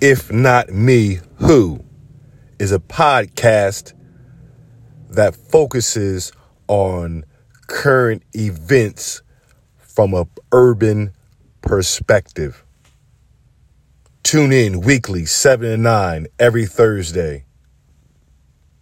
If Not Me, Who is a podcast that focuses on current events from an urban perspective. Tune in weekly, 7 to 9, every Thursday.